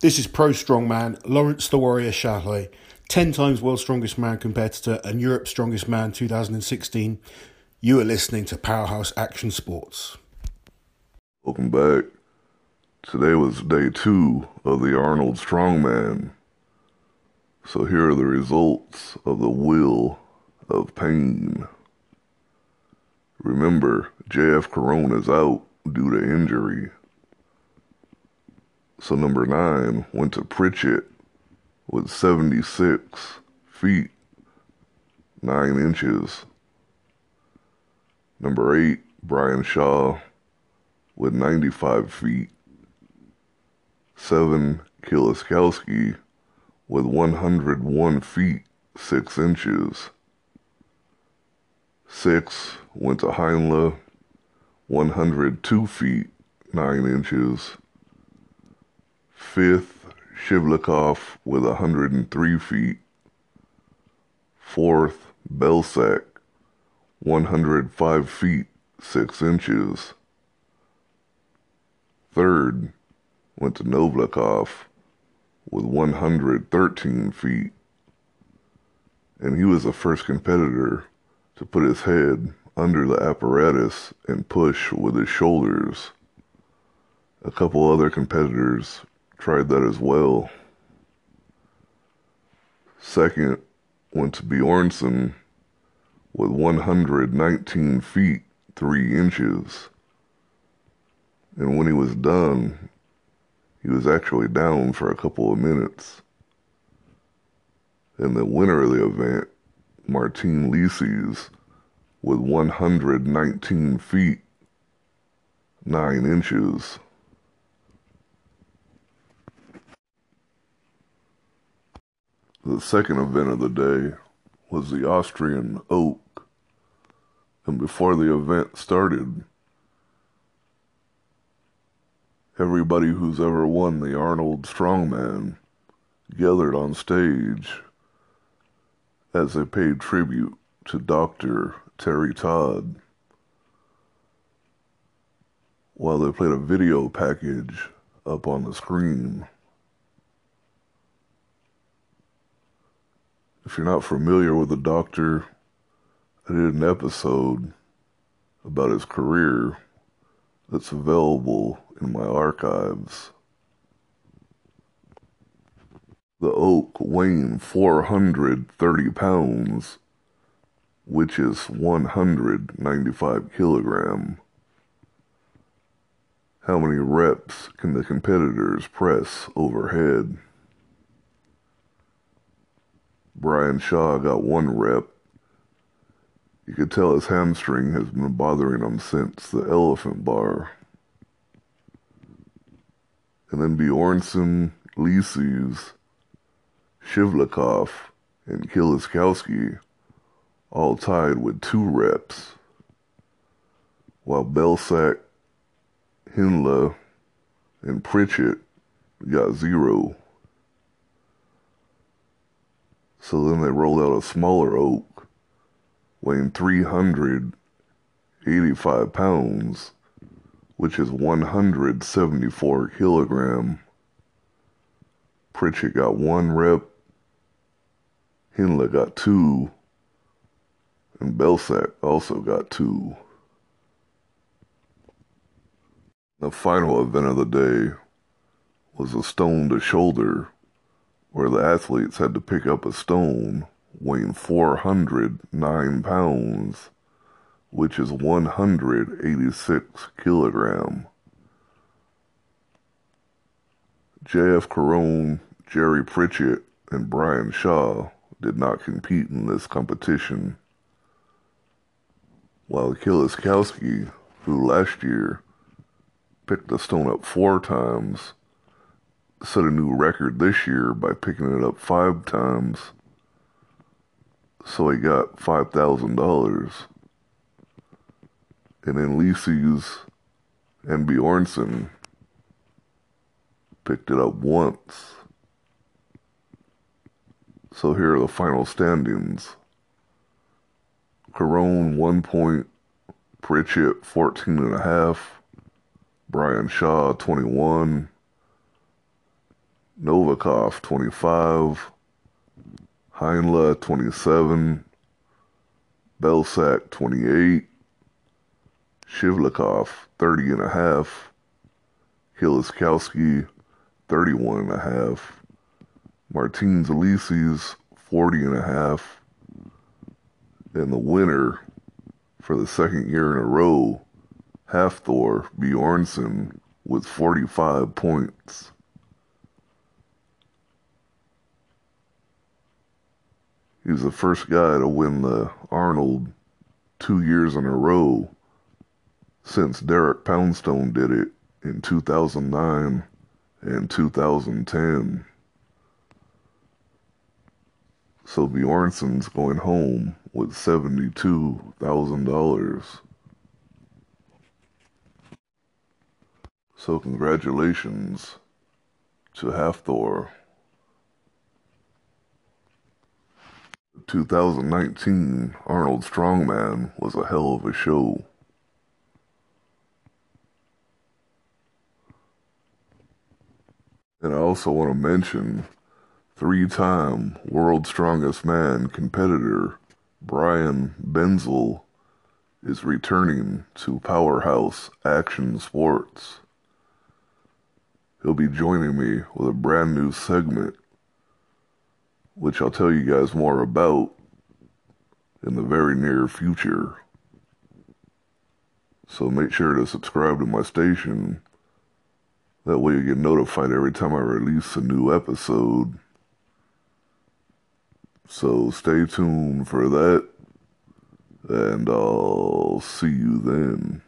This is pro strongman Lawrence the Warrior Shahlaei, 10 times world's strongest man competitor and Europe's strongest man 2016. You are listening to Powerhouse Action Sports. Welcome back. Today was day two of the Arnold Strongman. So here are the results of the Wheel of Pain. Remember, JF Caron is out due to injury. So number nine went to Pritchett with 76 feet, 9 inches. Number eight, Brian Shaw with 95 feet. Seven, Kieliszkowski with 101 feet, 6 inches. Six went to Heinla, 102 feet, 9 inches. Fifth, Shivlyakov with 103 feet. Fourth, Belsak, 105 feet, 6 inches. Third, went to Novikov with 113 feet. And he was the first competitor to put his head under the apparatus and push with his shoulders. A couple other competitors tried that as well. Second went to Bjornsson with 119 feet 3 inches. And when he was done, he was actually down for a couple of minutes. And the winner of the event, Martin Licis, with 119 feet 9 inches. The second event of the day was the Austrian Oak. And before the event started, everybody who's ever won the Arnold Strongman gathered on stage as they paid tribute to Dr. Terry Todd while they played a video package up on the screen. If you're not familiar with the doctor, I did an episode about his career that's available in my archives. The oak weighing 430 pounds, which is 195 kilogram. How many reps can the competitors press overhead? Brian Shaw got one rep. You could tell his hamstring has been bothering him since the elephant bar. And then Bjornsson, Licis, Shivlyakov, and Kieliszkowski all tied with two reps, while Belsak, Heinla, and Pritchett got zero. So then they rolled out a smaller oak, weighing 385 pounds, which is 174 kilogram. Pritchett got one rep, Heinla got two, and Belsak also got two. The final event of the day was a stone to shoulder where the athletes had to pick up a stone weighing 409 pounds, which is 186 kilogram. J.F. Caron, Jerry Pritchett, and Brian Shaw did not compete in this competition, while Kieliszkowski, who last year picked the stone up four times, set a new record this year by picking it up five times. So he got $5,000. And then Licis and Bjornsson picked it up once. So here are the final standings. Caron, one point. Pritchett, 14 and a half. Brian Shaw, 21. Novikov 25, Heinla 27, Belsak 28, Shivlyakov 30 and a half, Kieliszkowski 31 and a half, Martins Licis 40 and a half, and the winner for the second year in a row, Hafthor Bjornsson with 45 points. He's the first guy to win the Arnold two years in a row since Derek Poundstone did it in 2009 and 2010. So Bjornsson's going home with $72,000. So congratulations to Hafthor. 2019 Arnold Strongman was a hell of a show. And I also want to mention three time World's Strongest Man competitor Brian Benzel is returning to Powerhouse Action Sports. He'll be joining me with a brand new segment, which I'll tell you guys more about in the very near future. So make sure to subscribe to my station. That way you get notified every time I release a new episode. So stay tuned for that, and I'll see you then.